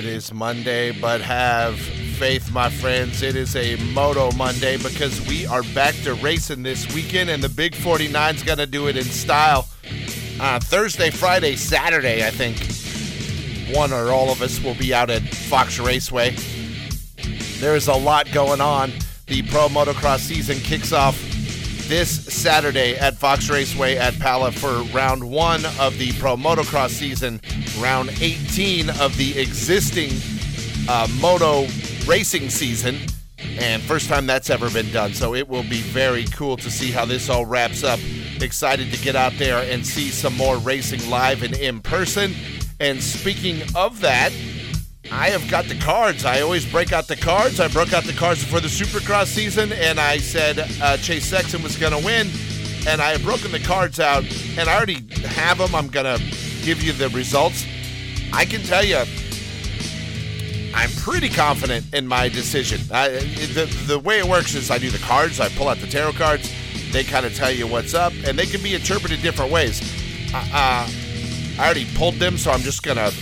It is Monday, but have faith, my friends. It is a Moto Monday because we are back to racing this weekend, and the Big 49's going to do it in style. Uh, Thursday, Friday, Saturday, I think one or all of us will be out at Fox Raceway. There's a lot going on. The Pro Motocross season kicks off this Saturday at Fox Raceway at Pala for round one of the Pro Motocross season, round 18 of the existing uh, Moto racing season, and first time that's ever been done. So it will be very cool to see how this all wraps up. Excited to get out there and see some more racing live and in person. And speaking of that, I have got the cards. I always break out the cards. I broke out the cards before the Supercross season, and I said uh, Chase Sexton was going to win. And I have broken the cards out, and I already have them. I'm going to give you the results. I can tell you, I'm pretty confident in my decision. I, the, the way it works is I do the cards, I pull out the tarot cards, they kind of tell you what's up, and they can be interpreted different ways. Uh, uh, I already pulled them, so I'm just going to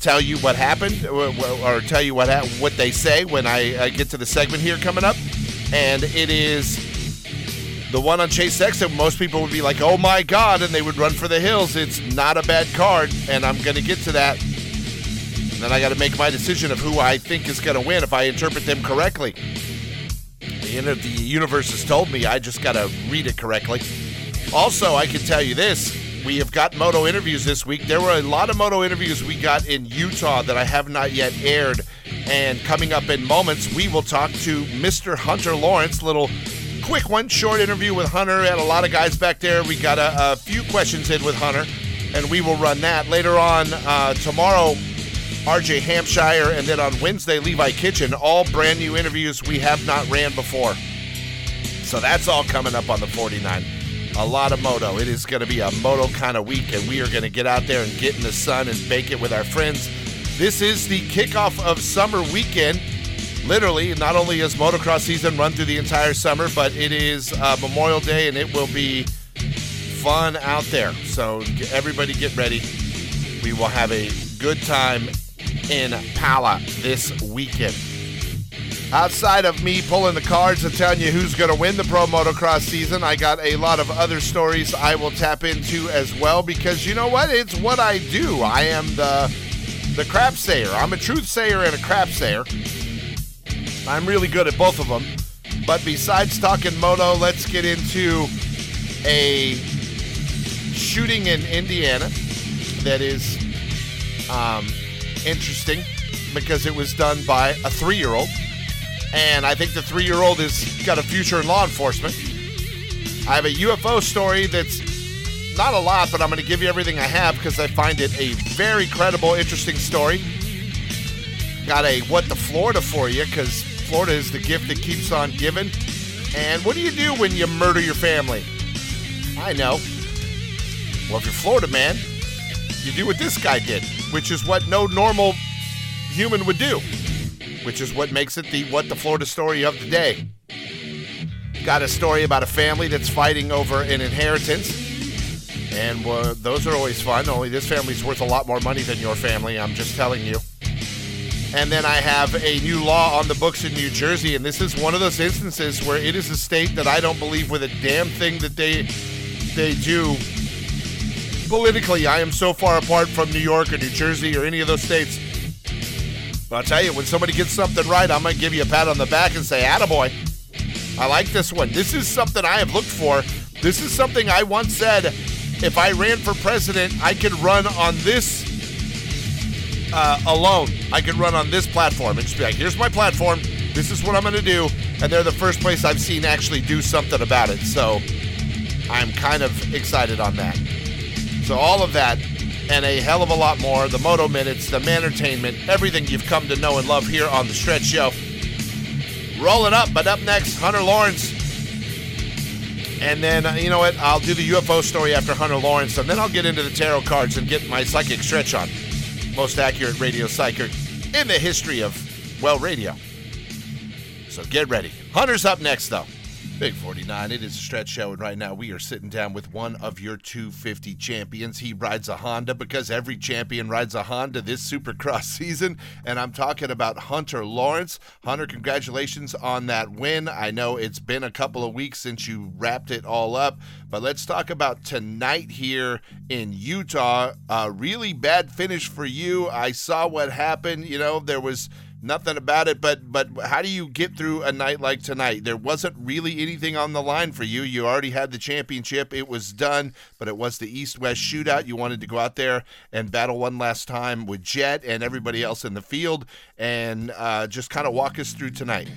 tell you what happened or, tell you what ha- what they say when I, get to the segment here coming up. And it is the one on Chase Sexton. Most people would be like, "Oh my God!" and they would run for the hills. It's not a bad card, and I'm going to get to that. And then I got to make my decision of who I think is going to win if I interpret them correctly. The, the universe has told me I just got to read it correctly. Also, I can tell you this we have got moto interviews this week. There were a lot of moto interviews we got in Utah that I have not yet aired. And coming up in moments, we will talk to Mr. Hunter Lawrence. Little quick one, short interview with Hunter. Had a lot of guys back there. We got a, a few questions in with Hunter, and we will run that later on uh, tomorrow. RJ Hampshire, and then on Wednesday, Levi Kitchen. All brand new interviews we have not ran before. So that's all coming up on the 49 a lot of moto. It is going to be a moto kind of week, and we are going to get out there and get in the sun and bake it with our friends. This is the kickoff of summer weekend. Literally, not only is motocross season run through the entire summer, but it is uh, Memorial Day, and it will be fun out there. So everybody get ready. We will have a good time in Pala this weekend. Outside of me pulling the cards and telling you who's going to win the pro motocross season, I got a lot of other stories I will tap into as well because you know what? It's what I do. I am the the crap sayer. I'm a truth sayer and a crap sayer. I'm really good at both of them. But besides talking moto, let's get into a shooting in Indiana that is um, interesting because it was done by a three-year-old and I think the three year old has got a future in law enforcement. I have a UFO story that's not a lot, but I'm going to give you everything I have because I find it a very credible, interesting story. Got a What the Florida for you because Florida is the gift that keeps on giving. And what do you do when you murder your family? I know. Well, if you're Florida man, you do what this guy did, which is what no normal human would do which is what makes it the what the Florida story of the day. Got a story about a family that's fighting over an inheritance, and uh, those are always fun. Only this family's worth a lot more money than your family. I'm just telling you. And then I have a new law on the books in New Jersey, and this is one of those instances where it is a state that I don't believe with a damn thing that they they do politically. I am so far apart from New York or New Jersey or any of those states but I'll tell you, when somebody gets something right, I'm going to give you a pat on the back and say, attaboy. I like this one. This is something I have looked for. This is something I once said if I ran for president, I could run on this uh, alone. I could run on this platform and just be like, here's my platform. This is what I'm going to do. And they're the first place I've seen actually do something about it. So I'm kind of excited on that. So all of that and a hell of a lot more. The Moto Minutes, the Manertainment, everything you've come to know and love here on The Stretch Show. Rolling up, but up next, Hunter Lawrence. And then, uh, you know what? I'll do the UFO story after Hunter Lawrence, and then I'll get into the tarot cards and get my psychic stretch on. Most accurate radio psychic in the history of, well, radio. So get ready. Hunter's up next, though. Big 49, it is a stretch show, and right now we are sitting down with one of your 250 champions. He rides a Honda because every champion rides a Honda this Supercross season, and I'm talking about Hunter Lawrence. Hunter, congratulations on that win. I know it's been a couple of weeks since you wrapped it all up, but let's talk about tonight here in Utah. A really bad finish for you. I saw what happened. You know, there was nothing about it. But but how do you get through a night like tonight? There wasn't really anything on the line for you. You already had the championship. It was done. But it was the East West shootout. You wanted to go out there and battle one last time with Jett and everybody else in the field, and uh, just kind of walk us through tonight.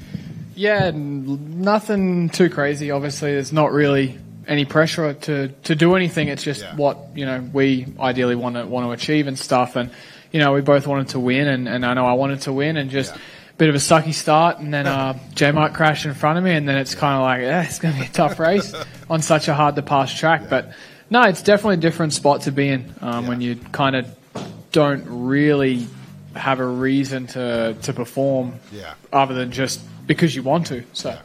Yeah, nothing too crazy. Obviously, there's not really any pressure to, to do anything. It's just yeah. what you know we ideally want to want to achieve and stuff. And you know, we both wanted to win, and, and I know I wanted to win, and just yeah. a bit of a sucky start, and then uh, J might crashed in front of me, and then it's kind of like, yeah, it's going to be a tough race on such a hard to pass track. Yeah. But no, it's definitely a different spot to be in um, yeah. when you kind of don't really have a reason to to perform, yeah. other than just because you want to. So.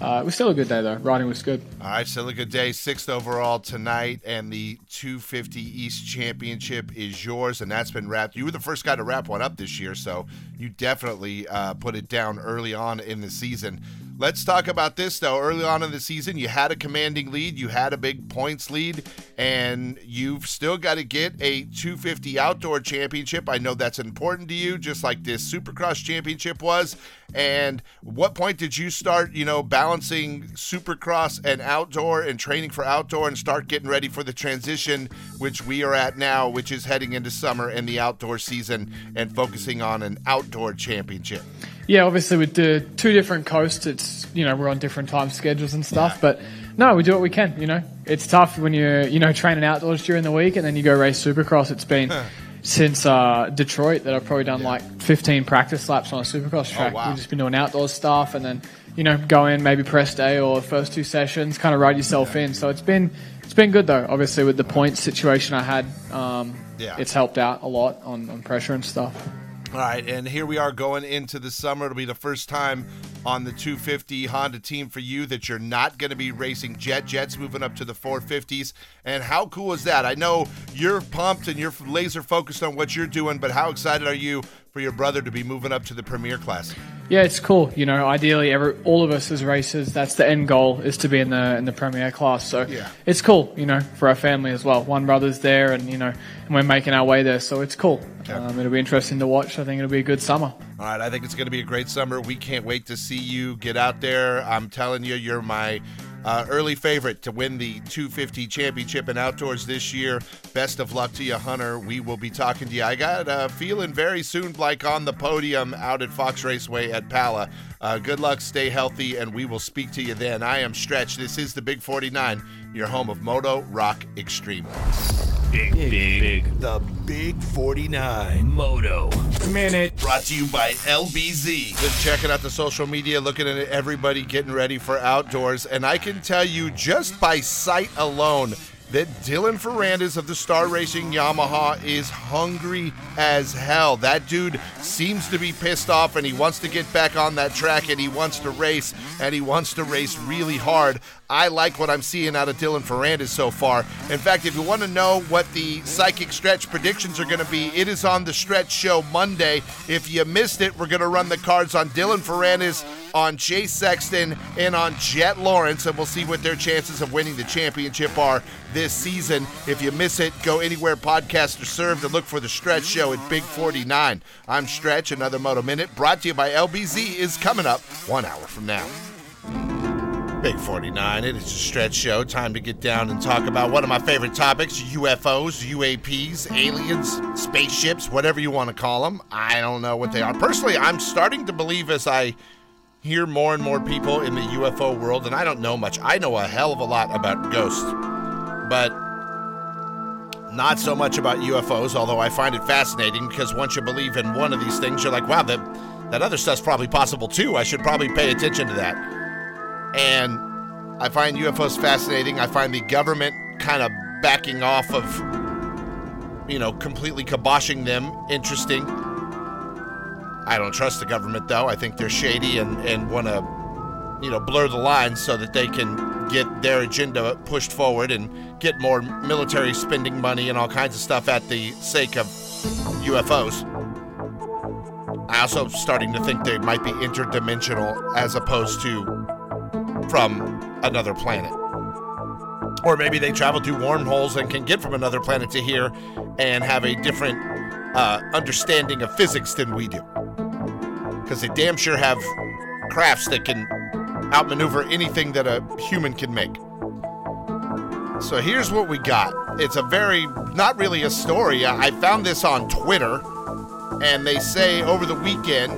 Uh, it was still a good day though. Riding was good. All right, still a good day. Sixth overall tonight, and the 250 East Championship is yours, and that's been wrapped. You were the first guy to wrap one up this year, so you definitely uh, put it down early on in the season. Let's talk about this though. Early on in the season, you had a commanding lead, you had a big points lead, and you've still got to get a 250 outdoor championship. I know that's important to you, just like this Supercross championship was. And what point did you start, you know, balancing Supercross and outdoor and training for outdoor and start getting ready for the transition, which we are at now, which is heading into summer and the outdoor season and focusing on an outdoor championship? Yeah, obviously with the two different coasts, it's you know we're on different time schedules and stuff, yeah. but no, we do what we can. You know, it's tough when you're you know training outdoors during the week and then you go race Supercross. It's been since uh, Detroit that I've probably done yeah. like 15 practice laps on a Supercross track. Oh, wow. We've just been doing outdoors stuff and then you know go in maybe press day or first two sessions, kind of ride yourself yeah. in. So it's been it's been good though. Obviously with the points situation I had, um, yeah. it's helped out a lot on, on pressure and stuff. All right, and here we are going into the summer. It'll be the first time on the 250 Honda team for you that you're not going to be racing Jett. Jett's moving up to the 450s. And how cool is that? I know you're pumped and you're laser focused on what you're doing, but how excited are you for your brother to be moving up to the Premier class? Yeah, it's cool. You know, ideally, every, all of us as racers, that's the end goal is to be in the in the Premier class. So yeah. it's cool. You know, for our family as well. One brother's there, and you know, and we're making our way there. So it's cool. Um, it'll be interesting to watch. I think it'll be a good summer. All right, I think it's going to be a great summer. We can't wait to see you get out there. I'm telling you, you're my uh, early favorite to win the 250 championship in outdoors this year. Best of luck to you, Hunter. We will be talking to you. I got a feeling very soon, like on the podium out at Fox Raceway at Pala. Uh, good luck, stay healthy, and we will speak to you then. I am Stretch. This is the Big 49, your home of Moto Rock Extreme. Big, big, big, The Big 49 Moto. Minute. Brought to you by LBZ. Been checking out the social media, looking at everybody getting ready for outdoors, and I can tell you just by sight alone, that Dylan Ferrandis of the Star Racing Yamaha is hungry as hell. That dude seems to be pissed off and he wants to get back on that track and he wants to race and he wants to race really hard. I like what I'm seeing out of Dylan Ferrandis so far. In fact, if you want to know what the psychic stretch predictions are going to be, it is on the stretch show Monday. If you missed it, we're going to run the cards on Dylan Ferrandis on Jay Sexton and on Jett Lawrence, and we'll see what their chances of winning the championship are this season. If you miss it, go anywhere podcasts are served and look for the Stretch Show at Big 49. I'm Stretch. Another Moto Minute brought to you by LBZ is coming up one hour from now. Big 49, it is a stretch show. Time to get down and talk about one of my favorite topics UFOs, UAPs, aliens, spaceships, whatever you want to call them. I don't know what they are. Personally, I'm starting to believe as I hear more and more people in the UFO world, and I don't know much. I know a hell of a lot about ghosts, but not so much about UFOs, although I find it fascinating because once you believe in one of these things, you're like, wow, that, that other stuff's probably possible too. I should probably pay attention to that. And I find UFOs fascinating. I find the government kind of backing off of, you know, completely kiboshing them interesting. I don't trust the government, though. I think they're shady and, and want to you know, blur the lines so that they can get their agenda pushed forward and get more military spending money and all kinds of stuff at the sake of UFOs. I also starting to think they might be interdimensional as opposed to from another planet. Or maybe they travel through wormholes and can get from another planet to here and have a different uh, understanding of physics than we do. Because they damn sure have crafts that can outmaneuver anything that a human can make. So here's what we got. It's a very, not really a story. I found this on Twitter, and they say over the weekend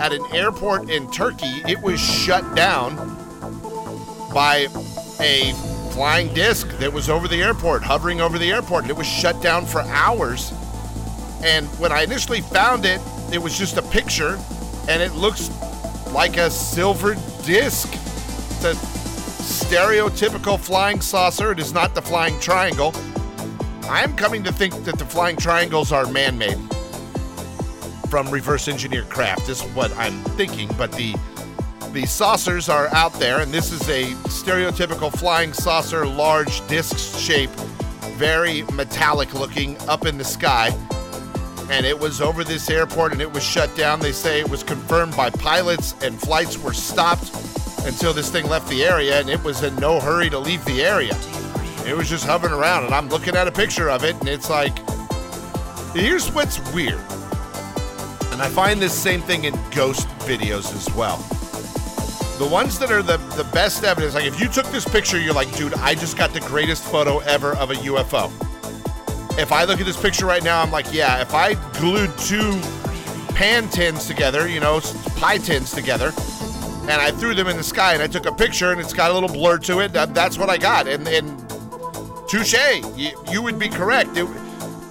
at an airport in Turkey, it was shut down by a flying disc that was over the airport, hovering over the airport, it was shut down for hours. And when I initially found it, it was just a picture, and it looks like a silver disc. It's a stereotypical flying saucer. It is not the flying triangle. I am coming to think that the flying triangles are man made from reverse engineered craft, is what I'm thinking, but the the saucers are out there, and this is a stereotypical flying saucer, large disc shape, very metallic looking, up in the sky. And it was over this airport and it was shut down. They say it was confirmed by pilots, and flights were stopped until this thing left the area, and it was in no hurry to leave the area. It was just hovering around, and I'm looking at a picture of it, and it's like, here's what's weird. And I find this same thing in ghost videos as well the ones that are the, the best evidence, like if you took this picture, you're like, dude, I just got the greatest photo ever of a UFO. If I look at this picture right now, I'm like, yeah, if I glued two pan tins together, you know, pie tins together, and I threw them in the sky and I took a picture and it's got a little blur to it, that, that's what I got. And, and touche, you, you would be correct. It,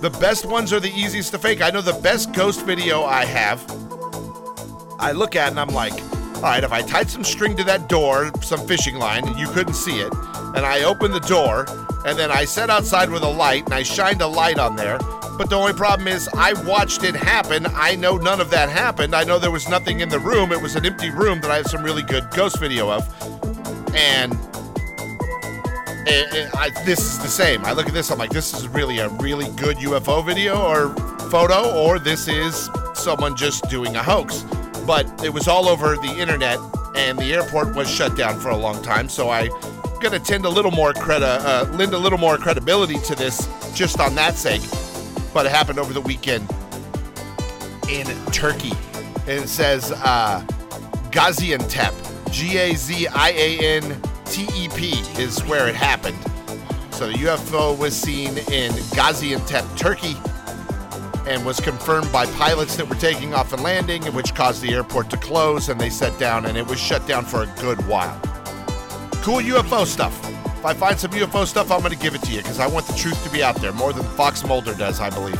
the best ones are the easiest to fake. I know the best ghost video I have, I look at and I'm like, all right, if I tied some string to that door, some fishing line, and you couldn't see it, and I opened the door, and then I sat outside with a light and I shined a light on there. But the only problem is, I watched it happen. I know none of that happened. I know there was nothing in the room. It was an empty room that I have some really good ghost video of. And it, it, I, this is the same. I look at this, I'm like, this is really a really good UFO video or photo, or this is someone just doing a hoax but it was all over the internet, and the airport was shut down for a long time. So I going to tend a little more credi- uh, lend a little more credibility to this just on that sake. But it happened over the weekend in Turkey, and it says uh, Gaziantep, G A Z I A N T E P, is where it happened. So the UFO was seen in Gaziantep, Turkey and was confirmed by pilots that were taking off and landing, which caused the airport to close and they set down and it was shut down for a good while. Cool UFO stuff. If I find some UFO stuff, I'm going to give it to you because I want the truth to be out there more than Fox Mulder does, I believe.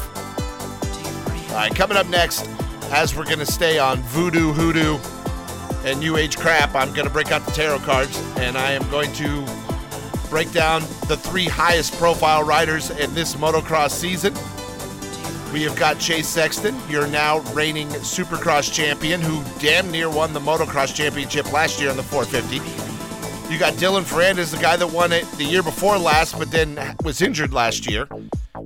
All right, coming up next, as we're going to stay on voodoo, hoodoo, and new age crap, I'm going to break out the tarot cards and I am going to break down the three highest profile riders in this motocross season. We have got Chase Sexton, your now reigning Supercross champion, who damn near won the Motocross championship last year on the 450. You got Dylan Ferrandis, the guy that won it the year before last, but then was injured last year,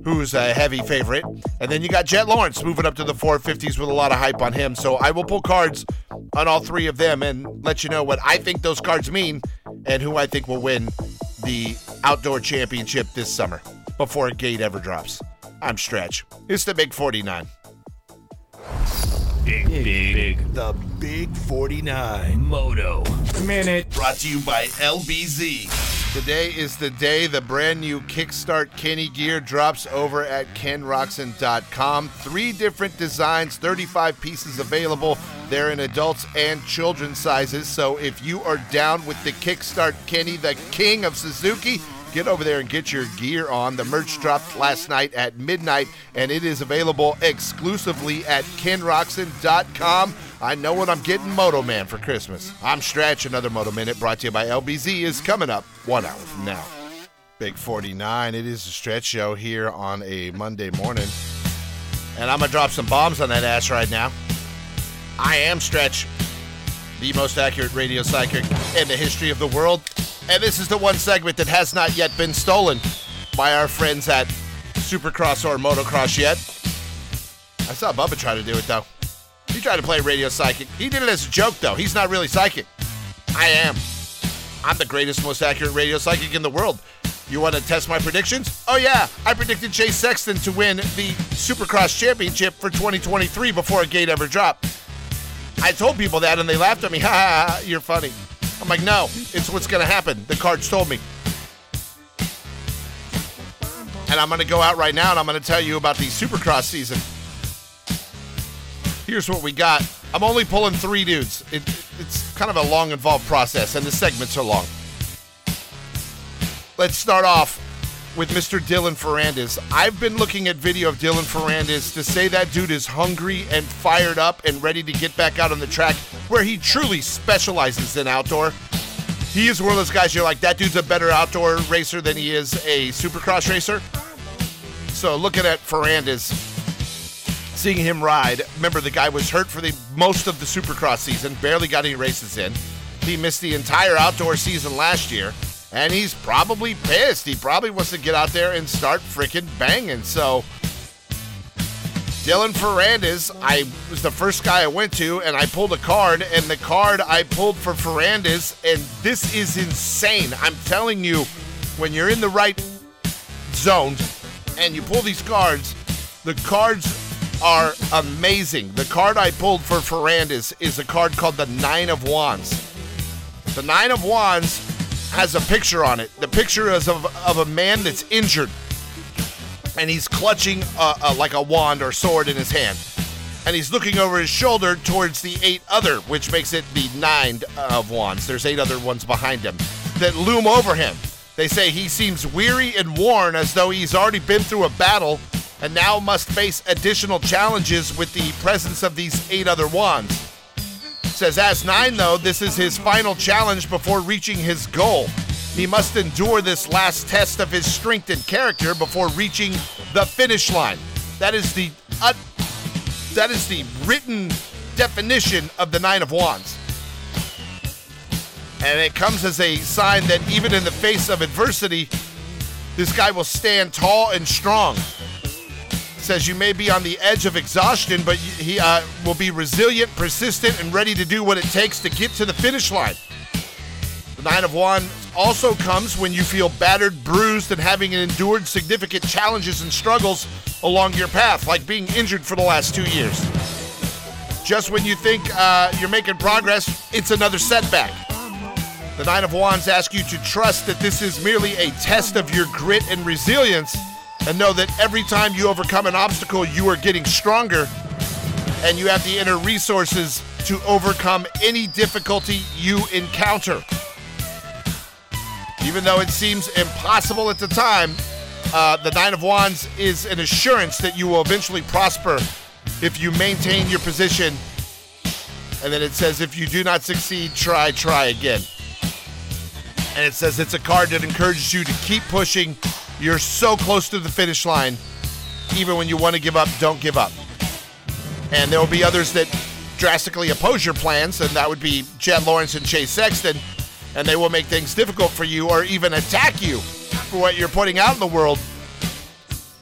who's a heavy favorite. And then you got Jett Lawrence moving up to the 450s with a lot of hype on him. So I will pull cards on all three of them and let you know what I think those cards mean and who I think will win the outdoor championship this summer before a gate ever drops. I'm Stretch. It's the Big 49. Big, big, big. The Big 49 Moto Minute. Brought to you by LBZ. Today is the day the brand new Kickstart Kenny gear drops over at kenroczen.com. Three different designs, 35 pieces available. They're in adults and children's sizes. So if you are down with the Kickstart Kenny, the king of Suzuki, Get over there and get your gear on. The merch dropped last night at midnight, and it is available exclusively at kenroczen.com. I know what I'm getting Moto Man for Christmas. I'm Stretch. Another Moto Minute brought to you by LBZ is coming up one hour from now. Big 49. It is a stretch show here on a Monday morning. And I'm going to drop some bombs on that ass right now. I am Stretch. the most accurate radio psychic in the history of the world. And this is the one segment that has not yet been stolen by our friends at Supercross or Motocross yet. I saw Bubba try to do it though. He tried to play radio psychic. He did it as a joke though. He's not really psychic. I am. I'm the greatest, most accurate radio psychic in the world. You want to test my predictions? Oh, yeah. I predicted Chase Sexton to win the Supercross Championship for 2023 before a gate ever dropped. I told people that and they laughed at me. Ha you're funny. I'm like, no, it's what's going to happen. The cards told me. And I'm going to go out right now and I'm going to tell you about the Supercross season. Here's what we got. I'm only pulling three dudes. It, it's kind of a long, involved process, and the segments are long. Let's start off with Mr. Dylan Ferrandis. I've been looking at video of Dylan Ferrandis to say that dude is hungry and fired up and ready to get back out on the track where he truly specializes in outdoor. He is one of those guys you're like, that dude's a better outdoor racer than he is a supercross racer. So looking at Ferrandis, seeing him ride. Remember, the guy was hurt for the most of the Supercross season, barely got any races in. He missed the entire outdoor season last year, and he's probably pissed. He probably wants to get out there and start freaking banging. So, Dylan Ferrandis, I was the first guy I went to, and I pulled a card, and the card I pulled for Ferrandis, and this is insane. I'm telling you, when you're in the right zone and you pull these cards, the cards are amazing. The card I pulled for Ferrandis is a card called the Nine of Wands. The Nine of Wands has a picture on it. The picture is of, of a man that's injured, and he's clutching a, a, like a wand or sword in his hand. And he's looking over his shoulder towards the eight other, which makes it the nine of wands. There's eight other ones behind him that loom over him. They say he seems weary and worn as though he's already been through a battle and now must face additional challenges with the presence of these eight other wands. Says as 9 though, this is his final challenge before reaching his goal. He must endure this last test of his strength and character before reaching the finish line. That is the uh, that is the written definition of the 9 of wands. And it comes as a sign that even in the face of adversity, this guy will stand tall and strong says you may be on the edge of exhaustion, but he uh, will be resilient, persistent, and ready to do what it takes to get to the finish line. The Nine of Wands also comes when you feel battered, bruised, and having endured significant challenges and struggles along your path, like being injured for the last two years. Just when you think uh, you're making progress, it's another setback. The Nine of Wands asks you to trust that this is merely a test of your grit and resilience and know that every time you overcome an obstacle, you are getting stronger and you have the inner resources to overcome any difficulty you encounter. Even though it seems impossible at the time, uh, the Nine of Wands is an assurance that you will eventually prosper if you maintain your position. And then it says, if you do not succeed, try, try again. And it says it's a card that encourages you to keep pushing you're so close to the finish line. Even when you want to give up, don't give up. And there will be others that drastically oppose your plans, and that would be Jett Lawrence and Chase Sexton. And they will make things difficult for you or even attack you for what you're putting out in the world.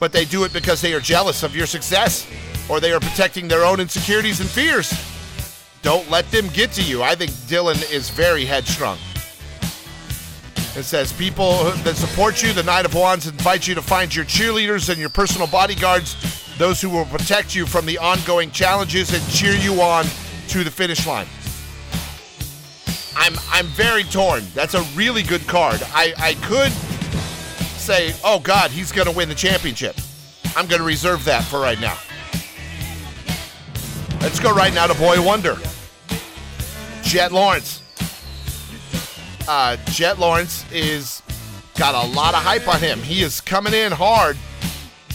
But they do it because they are jealous of your success or they are protecting their own insecurities and fears. Don't let them get to you. I think Dylan is very headstrong. It says people that support you, the Nine of Wands invite you to find your cheerleaders and your personal bodyguards, those who will protect you from the ongoing challenges and cheer you on to the finish line. I'm I'm very torn. That's a really good card. I, I could say, oh God, he's gonna win the championship. I'm gonna reserve that for right now. Let's go right now to Boy Wonder. Jett Lawrence uh, Jett Lawrence is got a lot of hype on him. He is coming in hard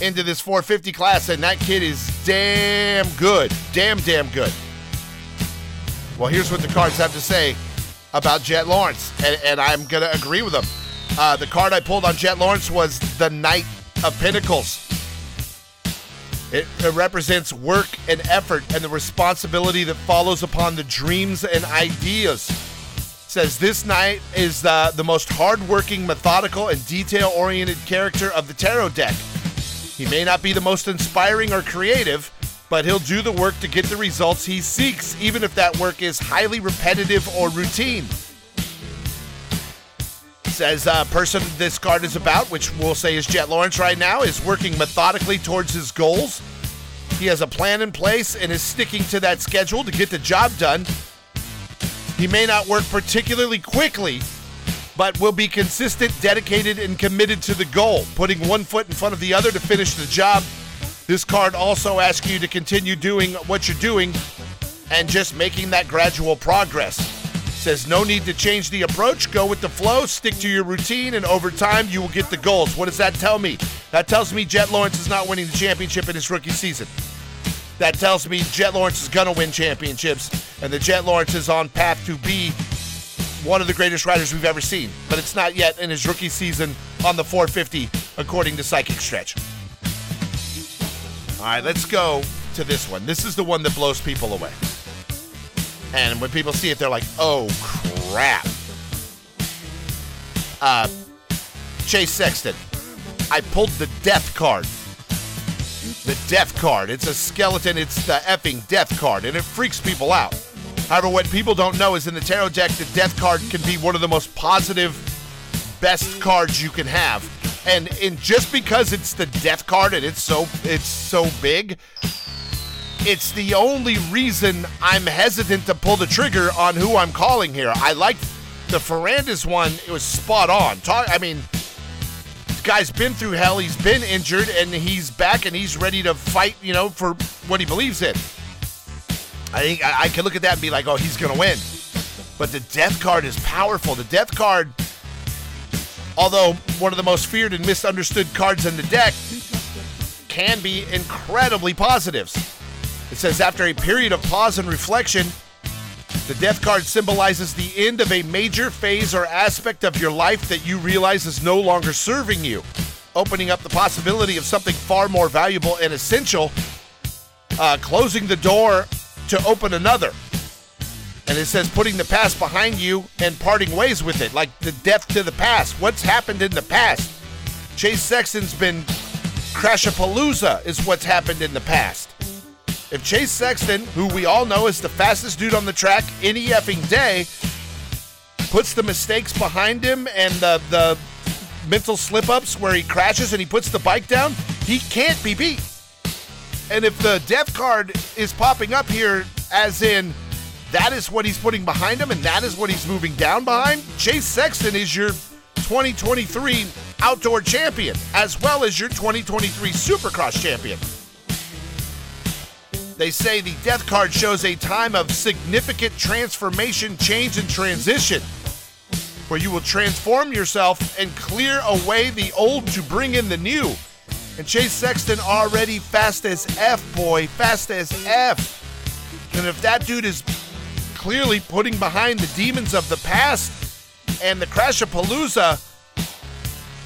into this 450 class, and that kid is damn good. Damn, damn good. Well, here's what the cards have to say about Jett Lawrence, and, and I'm going to agree with them. Uh, the card I pulled on Jett Lawrence was the Knight of Pentacles. It, it represents work and effort and the responsibility that follows upon the dreams and ideas. Says this knight is the, the most hardworking, methodical, and detail oriented character of the tarot deck. He may not be the most inspiring or creative, but he'll do the work to get the results he seeks, even if that work is highly repetitive or routine. Says a uh, person this card is about, which we'll say is Jett Lawrence right now, is working methodically towards his goals. He has a plan in place and is sticking to that schedule to get the job done. He may not work particularly quickly, but will be consistent, dedicated, and committed to the goal, putting one foot in front of the other to finish the job. This card also asks you to continue doing what you're doing and just making that gradual progress. Says no need to change the approach, go with the flow, stick to your routine, and over time you will get the goals. What does that tell me? That tells me Jett Lawrence is not winning the championship in his rookie season. That tells me Jett Lawrence is going to win championships, and the Jett Lawrence is on path to be one of the greatest riders we've ever seen. But it's not yet in his rookie season on the 450, according to Psychic Stretch. All right, let's go to this one. This is the one that blows people away. And when people see it, they're like, oh crap. Uh, Chase Sexton. I pulled the death card. The death card. It's a skeleton. It's the effing death card, and it freaks people out. However, what people don't know is in the tarot deck, the death card can be one of the most positive, best cards you can have. And in just because it's the death card and it's so it's so big, it's the only reason I'm hesitant to pull the trigger on who I'm calling here. I like the Ferrandis one; it was spot on. Talk, I mean, guy's been through hell. He's been injured, and he's back, and he's ready to fight. You know, for what he believes in. I think I, I can look at that and be like, oh, he's gonna win. But the death card is powerful. The death card, although one of the most feared and misunderstood cards in the deck, can be incredibly positives. It says after a period of pause and reflection, the death card symbolizes the end of a major phase or aspect of your life that you realize is no longer serving you, opening up the possibility of something far more valuable and essential, uh, closing the door to open another. And it says putting the past behind you and parting ways with it, like the death to the past. What's happened in the past? Chase Sexton's been Crashapalooza, is what's happened in the past. If Chase Sexton, who we all know is the fastest dude on the track any effing day, puts the mistakes behind him and the, the mental slip ups where he crashes and he puts the bike down, he can't be beat. And if the death card is popping up here, as in that is what he's putting behind him and that is what he's moving down behind, Chase Sexton is your 2023 outdoor champion, as well as your 2023 Supercross champion. They say the death card shows a time of significant transformation, change, and transition, where you will transform yourself and clear away the old to bring in the new. And Chase Sexton already fast as F, boy, fast as F. And if that dude is clearly putting behind the demons of the past and the crash of Palooza,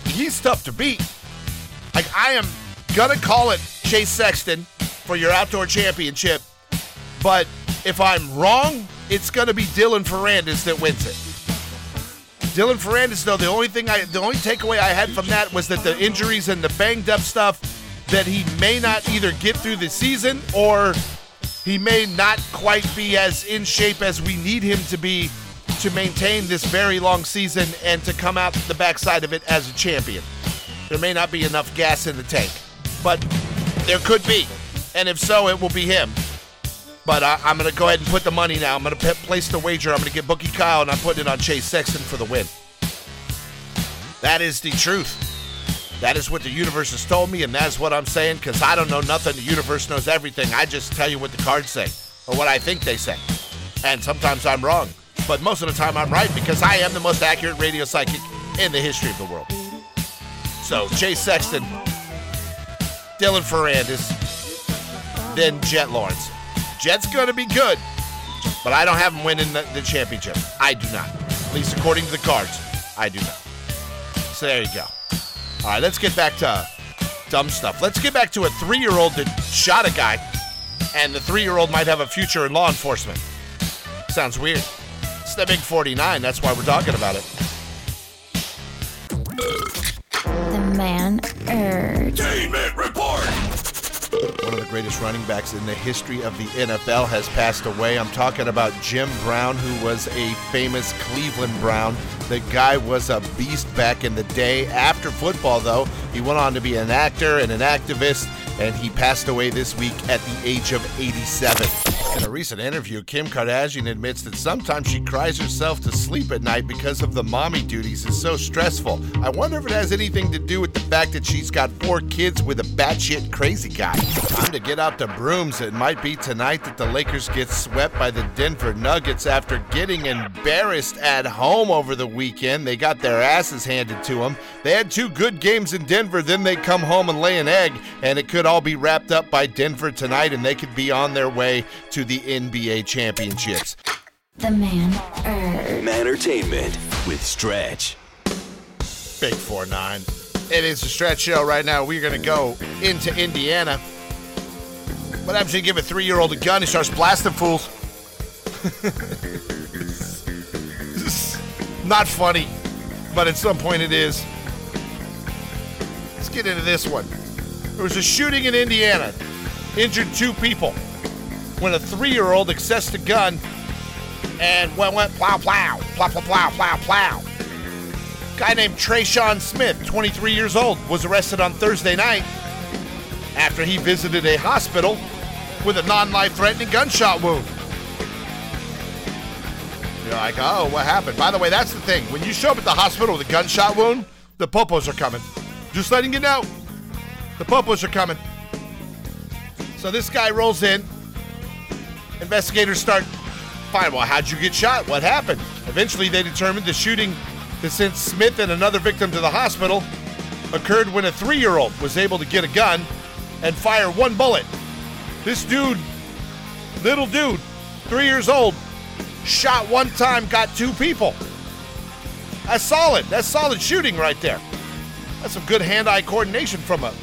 he's tough to beat. Like, I am gonna call it Chase Sexton for your outdoor championship. But if I'm wrong, it's going to be Dylan Ferrandis that wins it. Dylan Ferrandis, though, the only thing I, the only takeaway I had from that was that the injuries and the banged up stuff that he may not either get through the season or he may not quite be as in shape as we need him to be to maintain this very long season and to come out the backside of it as a champion. There may not be enough gas in the tank, but there could be. And if so, it will be him. But I, am going to go ahead and put the money now. I'm going to place the wager. I'm going to get Bookie Kyle, and I'm putting it on Chase Sexton for the win. That is the truth. That is what the universe has told me, and that's what I'm saying because I don't know nothing. The universe knows everything. I just tell you what the cards say or what I think they say. And sometimes I'm wrong. But most of the time I'm right because I am the most accurate radio psychic in the history of the world. So, Chase Sexton, Dylan Ferrandis, than Jett Lawrence. Jett's going to be good, but I don't have him winning the, the championship. I do not. At least according to the cards, I do not. So there you go. All right, let's get back to dumb stuff. Let's get back to a three year old that shot a guy, and the three year old might have a future in law enforcement. Sounds weird. It's the big 49. That's why we're talking about it. The man urge. One of the greatest running backs in the history of the NFL has passed away. I'm talking about Jim Brown, who was a famous Cleveland Brown. The guy was a beast back in the day. After football, though, he went on to be an actor and an activist, and he passed away this week at the age of 87. In a recent interview, Kim Kardashian admits that sometimes she cries herself to sleep at night because of the mommy duties is so stressful. I wonder if it has anything to do with the fact that she's got four kids with a batshit crazy guy. Time to get out the brooms. It might be tonight that the Lakers get swept by the Denver Nuggets after getting embarrassed at home over the weekend. They got their asses handed to them. They had two good games in Denver, then they come home and lay an egg, and it could all be wrapped up by Denver tonight, and they could be on their way to the NBA championships. The man urge. Entertainment with Stretch. Big 4 9. It is a stretch show right now. We're going to go into Indiana. What happens when you give a three year old a gun? He starts blasting fools. Not funny, but at some point it is. Let's get into this one. There was a shooting in Indiana, injured two people when a three year old accessed a gun and went, went plow, plow, plow, plow, plow, plow, plow. Guy named Trayshawn Smith, 23 years old, was arrested on Thursday night after he visited a hospital with a non life threatening gunshot wound. You're like, oh, what happened? By the way, that's the thing. When you show up at the hospital with a gunshot wound, the popos are coming. Just letting you know. The popos are coming. So this guy rolls in. Investigators start fine. Well, how'd you get shot? What happened? Eventually, they determined the shooting that sent Smith and another victim to the hospital occurred when a three year old was able to get a gun and fire one bullet. This dude, little dude, three years old, shot one time, got two people. That's solid. That's solid shooting right there. That's some good hand eye coordination from a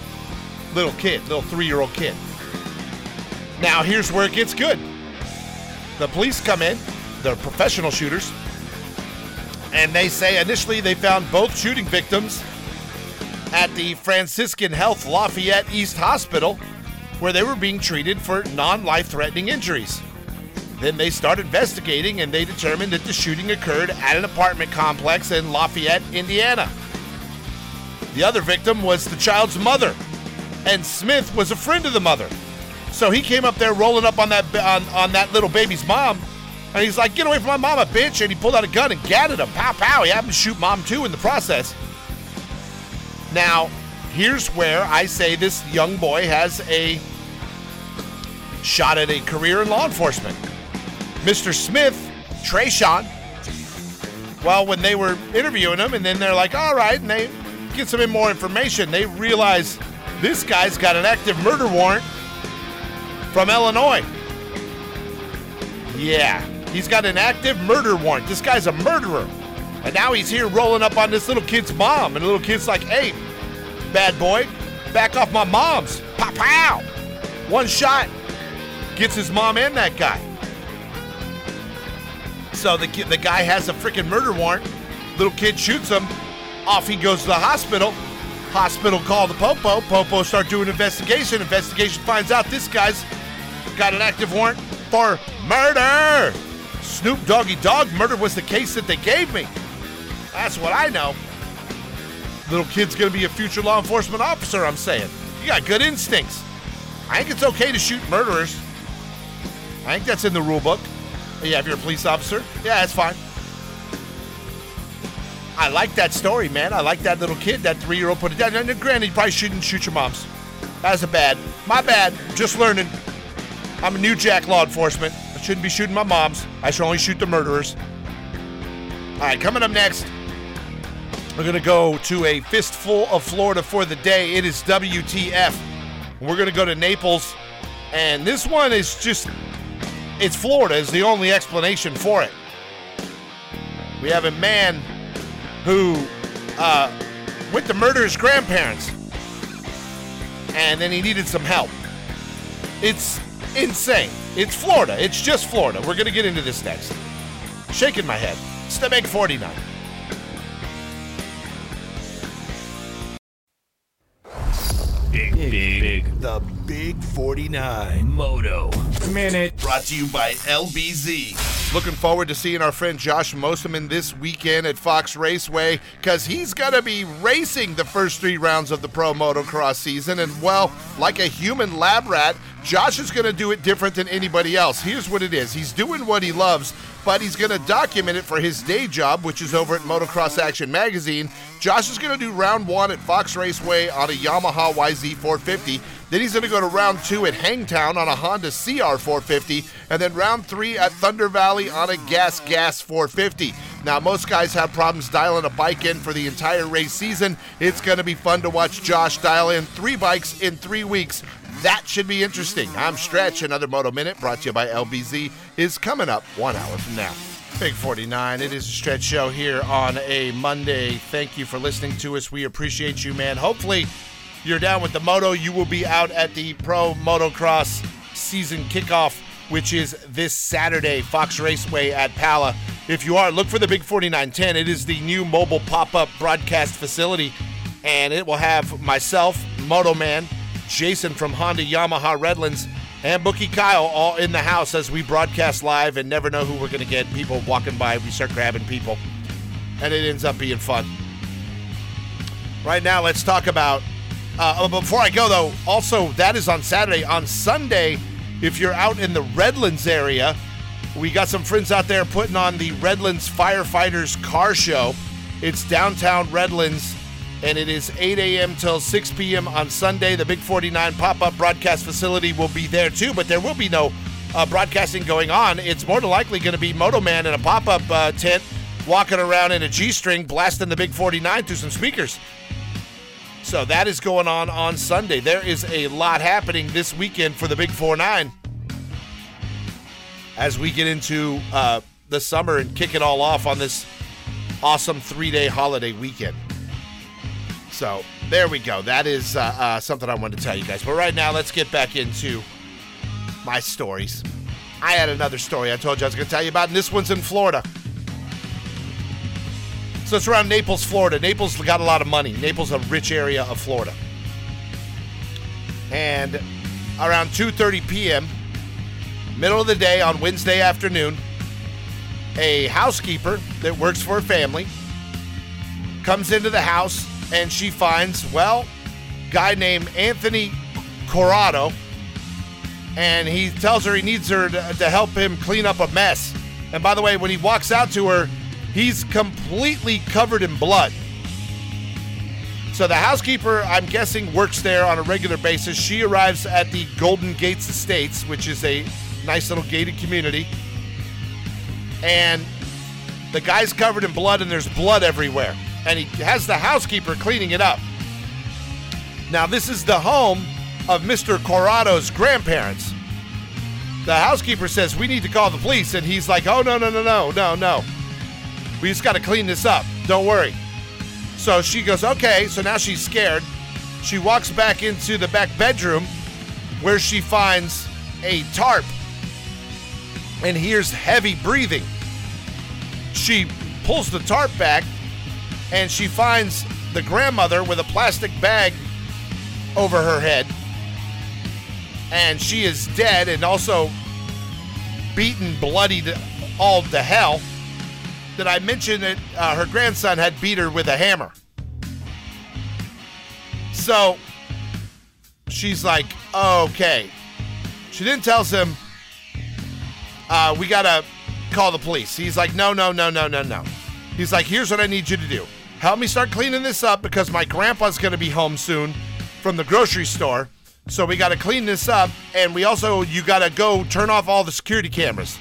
little kid, little three year old kid. Now, here's where it gets good. The police come in, they're professional shooters, and they say initially they found both shooting victims at the Franciscan Health Lafayette East Hospital where they were being treated for non life threatening injuries. Then they started investigating and they determined that the shooting occurred at an apartment complex in Lafayette, Indiana. The other victim was the child's mother, and Smith was a friend of the mother. So he came up there rolling up on that on, on that little baby's mom, and he's like, "Get away from my mama, bitch!" And he pulled out a gun and gatted him. Pow pow! He happened to shoot mom too in the process. Now, here's where I say this young boy has a shot at a career in law enforcement. Mr. Smith, Trayshawn, well, when they were interviewing him, and then they're like, all right, and they get some more information, they realize this guy's got an active murder warrant from Illinois. Yeah, he's got an active murder warrant. This guy's a murderer. And now he's here rolling up on this little kid's mom, and the little kid's like, hey, bad boy, back off my mom's. Pow, pow. One shot gets his mom and that guy. So the, the guy has a freaking murder warrant. Little kid shoots him. Off he goes to the hospital. Hospital call the Popo. Popo start doing investigation. Investigation finds out this guy's got an active warrant for murder. Snoop Doggy Dogg murder was the case that they gave me. That's what I know. Little kid's gonna be a future law enforcement officer, I'm saying. You got good instincts. I think it's okay to shoot murderers. I think that's in the rule book. Yeah, if you're a police officer, yeah, that's fine. I like that story, man. I like that little kid, that three year old put it down. And granted, you probably shouldn't shoot your moms. That's a bad. My bad. Just learning. I'm a new jack law enforcement. I shouldn't be shooting my moms. I should only shoot the murderers. All right, coming up next, we're going to go to a fistful of Florida for the day. It is WTF. We're going to go to Naples. And this one is just, it's Florida, is the only explanation for it. We have a man who uh, went to murder his grandparents. and then he needed some help. It's insane. It's Florida. It's just Florida. We're to get into this next. Shaking my head. It's the Big Big, big, big. The Big 49 Moto Minute. Brought to you by LBZ. Looking forward to seeing our friend Josh Mosiman this weekend at Fox Raceway because he's going to be racing the first three rounds of the pro motocross season. And, well, like a human lab rat, Josh is going to do it different than anybody else. Here's what it is he's doing what he loves, but he's going to document it for his day job, which is over at Motocross Action Magazine. Josh is going to do round one at Fox Raceway on a Yamaha YZ450. Then he's going to go to round two at Hangtown on a Honda CR450, and then round three at Thunder Valley on a Gas Gas 450. Now, most guys have problems dialing a bike in for the entire race season. It's going to be fun to watch Josh dial in three bikes in three weeks. That should be interesting. I'm Stretch. Another Moto Minute brought to you by LBZ is coming up one hour from now. Big 49. It is a stretch show here on a Monday. Thank you for listening to us. We appreciate you, man. Hopefully, you're down with the moto. You will be out at the Pro Motocross season kickoff, which is this Saturday, Fox Raceway at Pala. If you are, look for the Big 4910. It is the new mobile pop up broadcast facility, and it will have myself, Moto Man, Jason from Honda Yamaha Redlands, and Bookie Kyle all in the house as we broadcast live and never know who we're going to get. People walking by, we start grabbing people, and it ends up being fun. Right now, let's talk about. Uh, before I go, though, also that is on Saturday. On Sunday, if you're out in the Redlands area, we got some friends out there putting on the Redlands Firefighters Car Show. It's downtown Redlands and it is 8 a.m. till 6 p.m. on Sunday. The Big 49 pop up broadcast facility will be there too, but there will be no uh, broadcasting going on. It's more than likely going to be Moto Man in a pop up uh, tent walking around in a G string blasting the Big 49 through some speakers. So that is going on on Sunday. There is a lot happening this weekend for the Big 49 as we get into uh, the summer and kick it all off on this awesome three day holiday weekend. So there we go. That is uh, uh, something I wanted to tell you guys. But right now, let's get back into my stories. I had another story I told you I was going to tell you about, and this one's in Florida. So it's around Naples, Florida. Naples got a lot of money. Naples, a rich area of Florida. And around 2:30 p.m., middle of the day on Wednesday afternoon, a housekeeper that works for a family comes into the house and she finds, well, guy named Anthony Corrado, and he tells her he needs her to, to help him clean up a mess. And by the way, when he walks out to her, he's completely covered in blood. So the housekeeper, I'm guessing, works there on a regular basis. She arrives at the Golden Gates Estates, which is a nice little gated community. And the guy's covered in blood, and there's blood everywhere and he has the housekeeper cleaning it up. Now, this is the home of Mr. Corrado's grandparents. The housekeeper says, We need to call the police. And he's like, Oh, no, no, no, no, no, no. We just got to clean this up. Don't worry. So she goes, Okay. So now she's scared. She walks back into the back bedroom where she finds a tarp and hears heavy breathing. She pulls the tarp back and she finds the grandmother with a plastic bag over her head. And she is dead and also beaten, bloodied all to hell. Did I mention that uh, her grandson had beat her with a hammer? So she's like, okay. She then tells him, uh, we gotta call the police. He's like, no, no, no, no, no, no. He's like, here's what I need you to do. Help me start cleaning this up because my grandpa's going to be home soon from the grocery store. So we got to clean this up. And we also, you got to go turn off all the security cameras.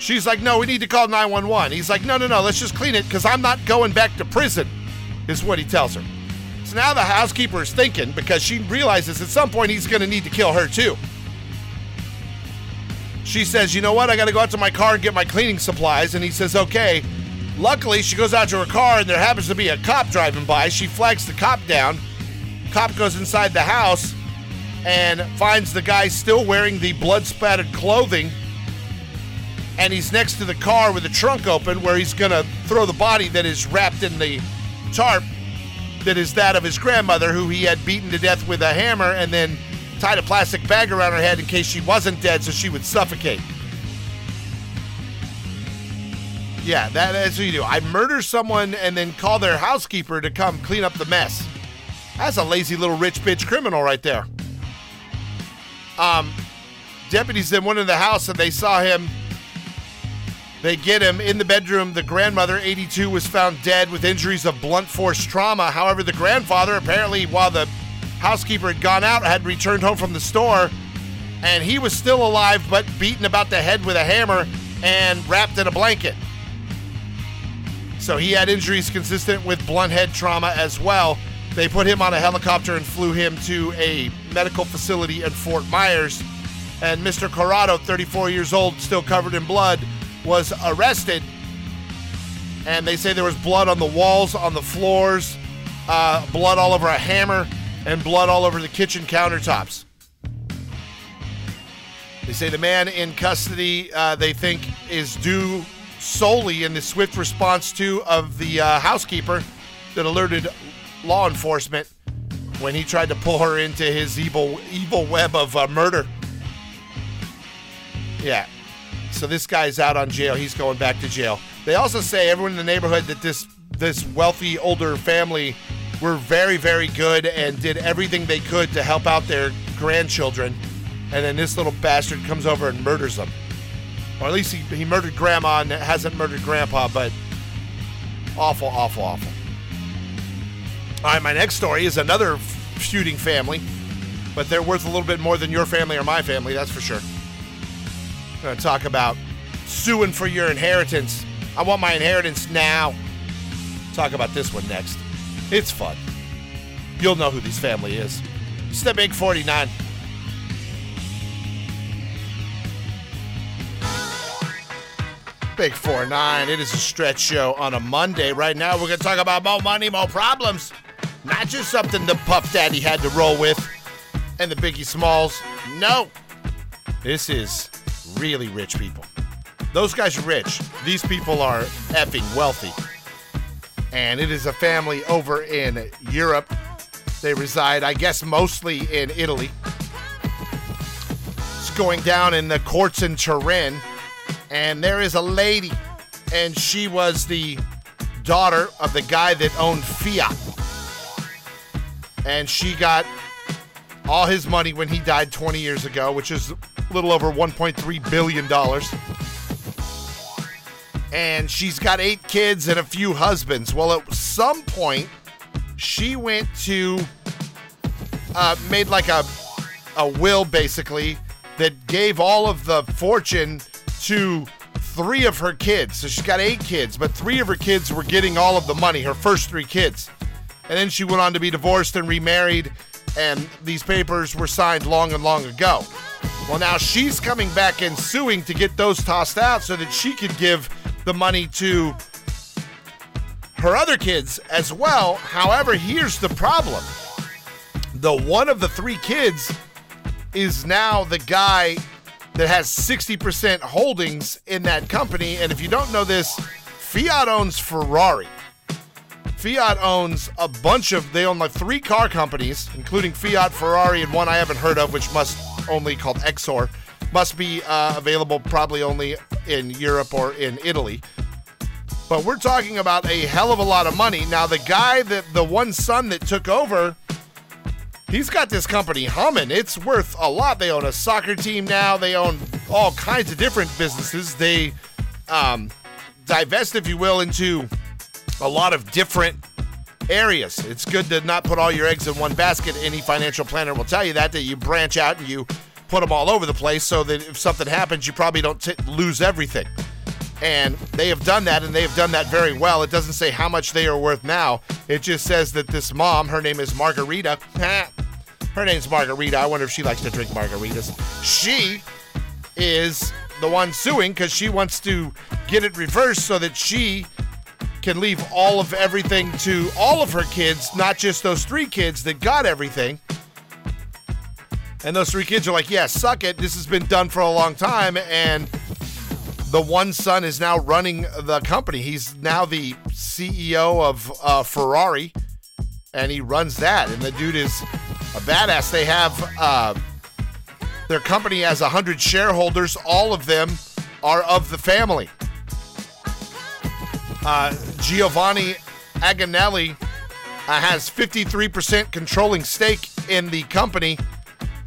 She's like, no, we need to call 911. He's like, no, no, no, let's just clean it because I'm not going back to prison, is what he tells her. So now the housekeeper is thinking because she realizes at some point he's going to need to kill her too. She says, you know what? I got to go out to my car and get my cleaning supplies. And he says, okay. Luckily, she goes out to her car and there happens to be a cop driving by. She flags the cop down Cop goes inside the house and finds the guy still wearing the blood spattered clothing. And he's next to the car with the trunk open where he's going to throw the body that is wrapped in the tarp that is that of his grandmother, who he had beaten to death with a hammer and then tied a plastic bag around her head in case she wasn't dead so she would suffocate. Yeah, that, that's what you do. I murder someone and then call their housekeeper to come clean up the mess. That's a lazy little rich bitch criminal right there. Um, deputies then went in the house and they saw him. They get him in the bedroom. The grandmother, 82, was found dead with injuries of blunt force trauma. However, the grandfather, apparently, while the housekeeper had gone out, had returned home from the store, and he was still alive but beaten about the head with a hammer and wrapped in a blanket. So he had injuries consistent with blunt head trauma as well. They put him on a helicopter and flew him to a medical facility in Fort Myers. And Mr. Corrado, 34 years old, still covered in blood, was arrested. And they say there was blood on the walls, on the floors, uh, blood all over a hammer, and blood all over the kitchen countertops. They say the man in custody, uh, they think, is due solely in the swift response to of the uh, housekeeper that alerted law enforcement when he tried to pull her into his evil evil web of uh, murder. Yeah. So this guy's out on jail. He's going back to jail. They also say everyone in the neighborhood that this this wealthy older family were very very good and did everything they could to help out their grandchildren. And then this little bastard comes over and murders them. Or at least he, he murdered grandma and hasn't murdered grandpa, but awful, awful, awful. All right, my next story is another shooting family, but they're worth a little bit more than your family or my family, that's for sure. I'm going to talk about suing for your inheritance. I want my inheritance now. Talk about this one next. It's fun. You'll know who this family is. It's the Big 49. Big 4 9. It is a stretch show on a Monday. Right now, we're going to talk about more money, more problems. Not just something the Puff Daddy had to roll with and the Biggie Smalls. No. This is really rich people. Those guys are rich. These people are effing wealthy. And it is a family over in Europe. They reside, I guess, mostly in Italy. It's going down in the courts in Turin and there is a lady, and she was the daughter of the guy that owned Fiat. And she got all his money when he died 20 years ago, which is a little over $1.3 billion. And she's got eight kids and a few husbands. Well, at some point, she went to, uh, made like a, a will basically that gave all of the fortune to three of her kids. So she's got eight kids, but three of her kids were getting all of the money, her first three kids. And then she went on to be divorced and remarried, and these papers were signed long and long ago. Well, now she's coming back and suing to get those tossed out so that she could give the money to her other kids as well. However, here's the problem the one of the three kids is now the guy that has 60% holdings in that company. And if you don't know this, Fiat owns Ferrari. Fiat owns a bunch of, they own like three car companies, including Fiat, Ferrari, and one I haven't heard of, which must only called Exor, must be uh, available probably only in Europe or in Italy. But we're talking about a hell of a lot of money. Now, the guy that, the one son that took over, he's got this company humming. It's worth a lot. They own a soccer team now. They own all kinds of different businesses. They um, divest, if you will, into a lot of different areas. It's good to not put all your eggs in one basket. Any financial planner will tell you that that you branch out and you put them all over the place so that if something happens, you probably don't t- lose everything. And they have done that, and they have done that very well. It doesn't say how much they are worth now. It just says that this mom, her name is Margarita. her name's Margarita. I wonder if she likes to drink margaritas. She is the one suing because she wants to get it reversed so that she can leave all of everything to all of her kids, not just those three kids that got everything. And those three kids are like, yeah, suck it. This has been done for a long time. And the one son is now running the company. He's now the CEO of uh, Ferrari, and he runs that. And the dude is a badass. They have uh, their company has 100 shareholders. All of them are of the family. Uh, Giovanni Agnelli uh, has 53% controlling stake in the company,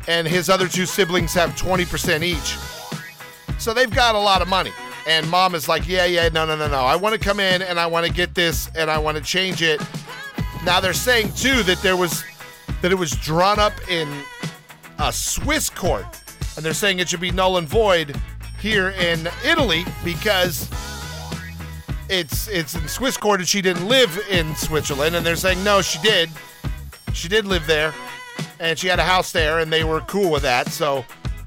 and his other two siblings have 20% each. So they've got a lot of money. And mom is like, yeah, yeah, no, no, no, no. I want to come in and I want to get this and I want to change it. Now they're saying too that there was that it was drawn up in a Swiss court, and they're saying it should be null and void here in Italy because it's it's in Swiss court and she didn't live in Switzerland, and they're saying no, she did. She did live there, and she had a house there, and they were cool with that. So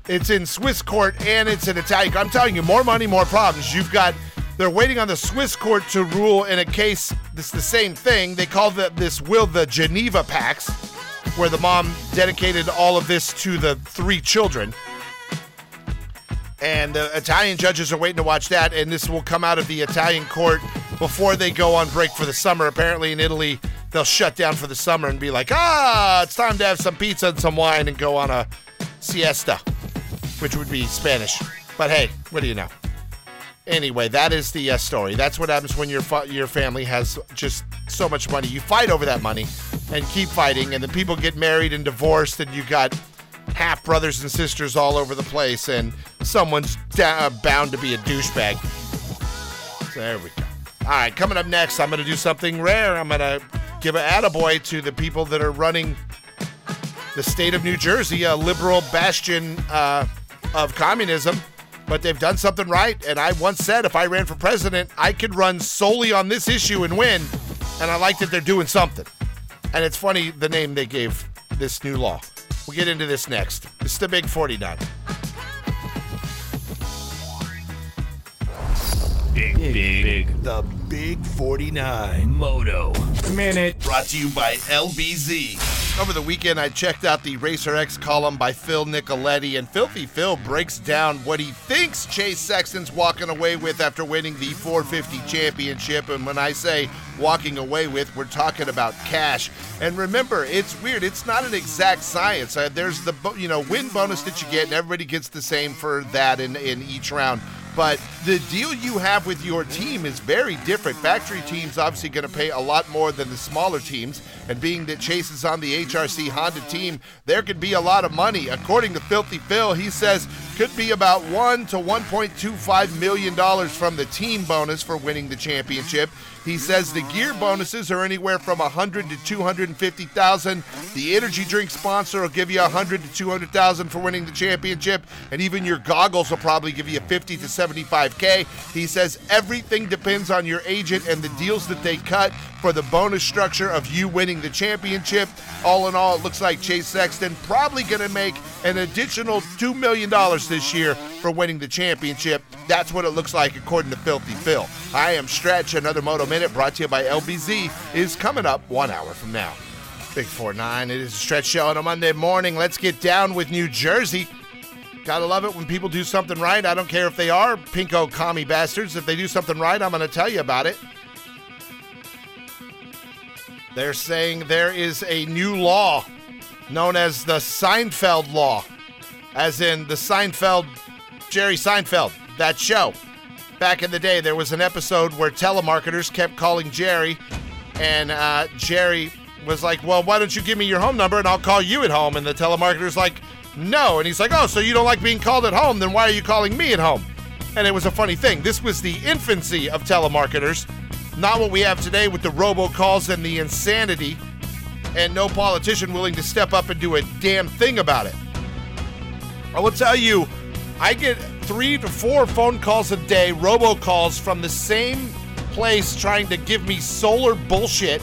it's in Swiss court and it's in Italian. I'm telling you, more money, more problems. You've got they're waiting on the Swiss court to rule in a case that's the same thing. They call the, this will the Geneva Pax, where the mom dedicated all of this to the three children. And the Italian judges are waiting to watch that, and this will come out of the Italian court before they go on break for the summer. Apparently, in Italy, they'll shut down for the summer and be like, ah, it's time to have some pizza and some wine and go on a siesta, which would be Spanish. But hey, what do you know? Anyway, that is the uh, story. That's what happens when your fa- your family has just so much money. You fight over that money and keep fighting, and then people get married and divorced, and you got half brothers and sisters all over the place, and someone's da- bound to be a douchebag. So there we go. All right, coming up next, I'm going to do something rare. I'm going to give an attaboy to the people that are running the state of New Jersey, a liberal bastion uh, of communism but they've done something right. And I once said if I ran for president, I could run solely on this issue and win. And I like that they're doing something. And it's funny the name they gave this new law. We'll get into this next. This is the Big 49. Big, big, big. The Big 49 Moto Minute. Brought to you by LBZ. Over the weekend, I checked out the Racer X column by Phil Nicoletti, and Filthy Phil breaks down what he thinks Chase Sexton's walking away with after winning the 450 championship. And when I say walking away with, we're talking about cash. And remember, it's weird. It's not an exact science. Uh, there's the you know win bonus that you get, and everybody gets the same for that in, in each round but the deal you have with your team is very different. Factory teams obviously going to pay a lot more than the smaller teams, and being that Chase is on the HRC Honda team, there could be a lot of money. According to Filthy Phil, he says could be about one to 1.25 million dollars from the team bonus for winning the championship. He says the gear bonuses are anywhere from 100 to 250,000. The energy drink sponsor will give you 100 to 200,000 for winning the championship, and even your goggles will probably give you 50 to 75k. He says everything depends on your agent and the deals that they cut for the bonus structure of you winning the championship. All in all, it looks like Chase Sexton probably going to make an additional $2 million this year for winning the championship. That's what it looks like according to Filthy Phil. I am Stretch. Another Moto Minute brought to you by LBZ is coming up one hour from now. Big 4-9, it is a Stretch Show on a Monday morning. Let's get down with New Jersey. Gotta love it when people do something right. I don't care if they are pinko commie bastards. If they do something right, I'm to tell you about it. They're saying there is a new law known as the Seinfeld Law, as in the Seinfeld, Jerry Seinfeld, that show. Back in the day, there was an episode where telemarketers kept calling Jerry, and uh, Jerry was like, Well, why don't you give me your home number and I'll call you at home? And the telemarketer's like, No. And he's like, Oh, so you don't like being called at home? Then why are you calling me at home? And it was a funny thing. This was the infancy of telemarketers not what we have today with the robocalls and the insanity, and no politician willing to step up and do a damn thing about it. I will tell you, I get three to four phone calls a day, robocalls from the same place trying to give me solar bullshit.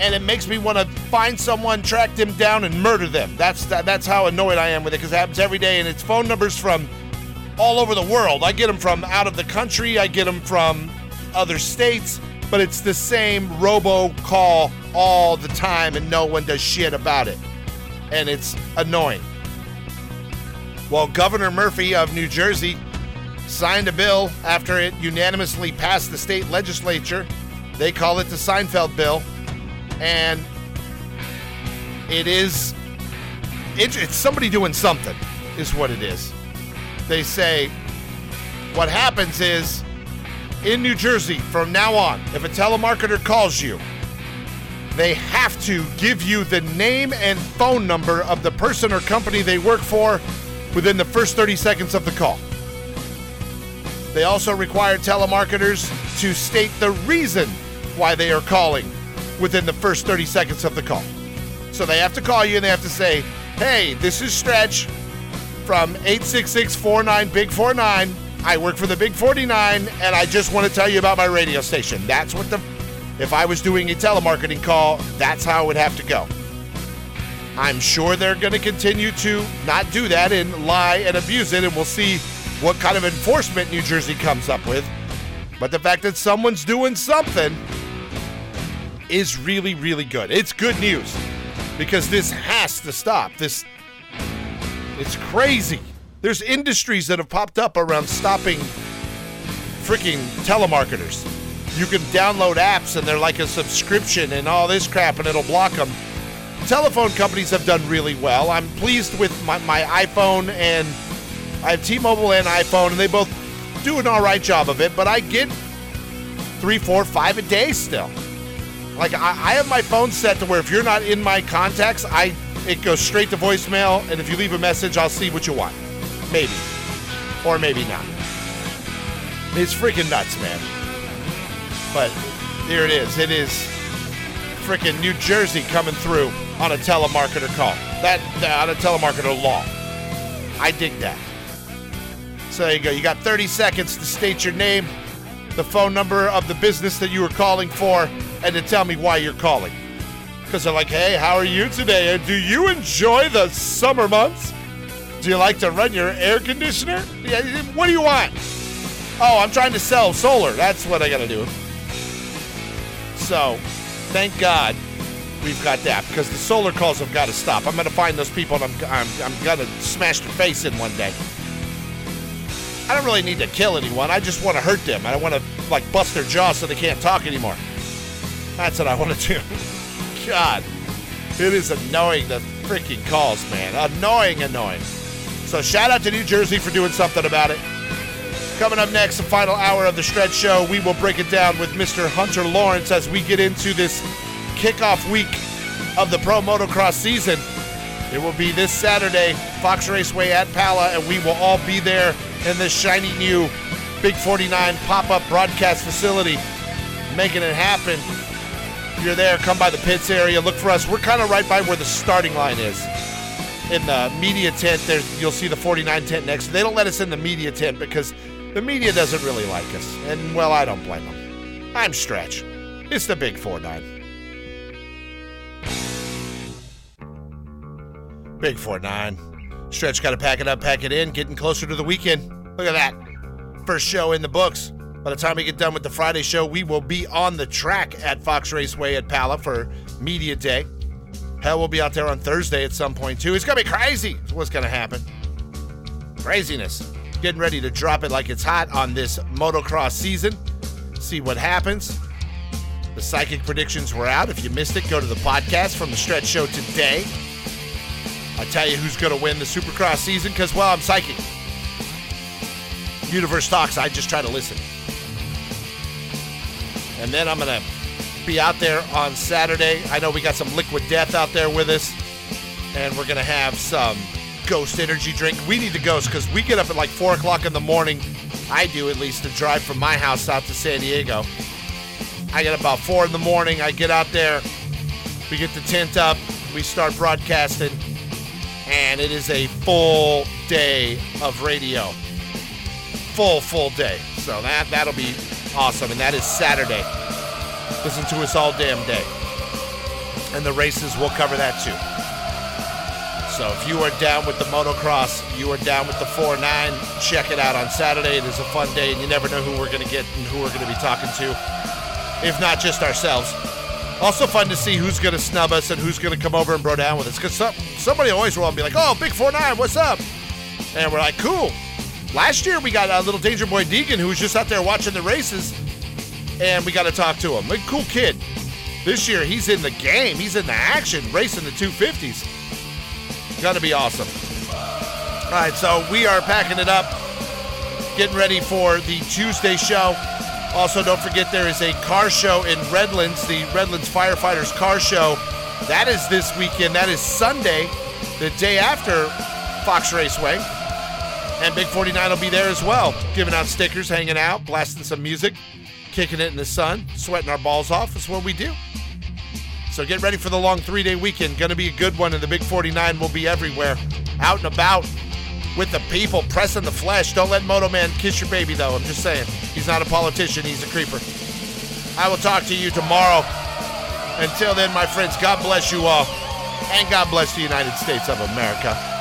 And it makes me want to find someone, track them down, and murder them. That's that, that's how annoyed I am with it because it happens every day, and it's phone numbers from all over the world. I get them from out of the country. I get them from other states. but it's the same robo call all the time and no one does shit about it. And it's annoying. Well, Governor Murphy of New Jersey signed a bill after it unanimously passed the state legislature. They call it the Seinfeld bill. And it is it, it's somebody doing something is what it is. They say what happens is in New Jersey from now on, if a telemarketer calls you, they have to give you the name and phone number of the person or company they work for within the first 30 seconds of the call. They also require telemarketers to state the reason why they are calling within the first 30 seconds of the call. So they have to call you and they have to say, hey, this is Stretch from 866 49 Big 49. I work for the Big 49 and I just want to tell you about my radio station. That's what the if I was doing a telemarketing call, that's how it would have to go. I'm sure they're going to continue to not do that and lie and abuse it, and we'll see what kind of enforcement New Jersey comes up with. But the fact that someone's doing something is really, really good. It's good news because this has to stop. This it's crazy. There's industries that have popped up around stopping freaking telemarketers. You can download apps and they're like a subscription and all this crap and it'll block them. Telephone companies have done really well. I'm pleased with my, my iPhone and I have T-Mobile and iPhone and they both do an all right job of it, but I get three, four, five a day still. Like I, I have my phone set to where if you're not in my contacts, I it goes straight to voicemail, and if you leave a message, I'll see what you want. Maybe. Or maybe not. It's freaking nuts, man. But here it is. It is freaking New Jersey coming through on a telemarketer call. That, that on a telemarketer law. I dig that. So there you go. You got 30 seconds to state your name, the phone number of the business that you were calling for, and to tell me why you're calling because they're like, hey, how are you today? And Do you enjoy the summer months? Do you like to run your air conditioner? What do you want? Oh, I'm trying to sell solar. That's what I got to do. So, thank God we've got that because the solar calls have got to stop. I'm going to find those people and I'm, I'm, I'm going to smash their face in one day. I don't really need to kill anyone. I just want to hurt them. I want to like bust their jaw so they can't talk anymore. That's what I want to do. God, it is annoying the freaking calls, man. Annoying, annoying. So shout out to New Jersey for doing something about it. Coming up next, the final hour of the Stretch Show, we will break it down with Mr. Hunter Lawrence as we get into this kickoff week of the Pro Motocross season. It will be this Saturday, Fox Raceway at Pala, and we will all be there in this shiny new Big 49 pop up broadcast facility, making it happen you're there, come by the pits area, look for us. We're kind of right by where the starting line is. In the media tent, there's you'll see the 49 tent next. They don't let us in the media tent because the media doesn't really like us. And well, I don't blame them. I'm Stretch. It's the Big 49. Big 49. Stretch got to pack it up, pack it in, getting closer to the weekend. Look at that. First show in the books. By the time we get done with the Friday show, we will be on the track at Fox Raceway at Pala for Media Day. Hell, we'll be out there on Thursday at some point too. It's gonna be crazy. What's gonna happen. Craziness. Getting ready to drop it like it's hot on this motocross season. See what happens. The psychic predictions were out. If you missed it, go to the podcast from the Stretch Show today. I'll tell you who's going to win the Supercross season because, well, I'm psychic. Universe talks, I just try to listen. And then I'm going to be out there on Saturday. I know we got some Liquid Death out there with us, and we're going to have some Ghost energy drink. We need the Ghost because we get up at like 4 o'clock in the morning. I do at least to drive from my house out to San Diego. I get about 4 in the morning. I get out there. We get the tent up. We start broadcasting. And it is a full day of radio. Full, full day. So that, that'll be awesome, and that is Saturday. Listen to us all damn day. And the races will cover that too. So if you are down with the motocross, you are down with the 4 9, check it out on Saturday. It is a fun day, and you never know who we're going to get and who we're going to be talking to. if not just ourselves. Also fun to see who's going to snub us and who's going to come over and bro down with us. Because some, somebody always will be like, oh, Big 4-9, what's up? And we're like, cool. Last year we got a little Danger Boy Deegan who was just out there watching the races, and we got to talk to him. A cool kid. This year he's in the game. He's in the action, racing the 250s. Gonna be awesome. All right, so we are packing it up, getting ready for the Tuesday show. Also, don't forget there is a car show in Redlands, the Redlands Firefighters Car Show. That is this weekend. That is Sunday, the day after Fox Raceway. And Big 49 will be there as well, giving out stickers, hanging out, blasting some music, kicking it in the sun, sweating our balls off. That's what we do. So get ready for the long three day weekend. Going to be a good one, and the Big 49 will be everywhere, out and about with the people, pressing the flesh. Don't let Moto Man kiss your baby, though. I'm just saying. He's not a politician, he's a creeper. I will talk to you tomorrow. Until then, my friends, God bless you all, and God bless the United States of America.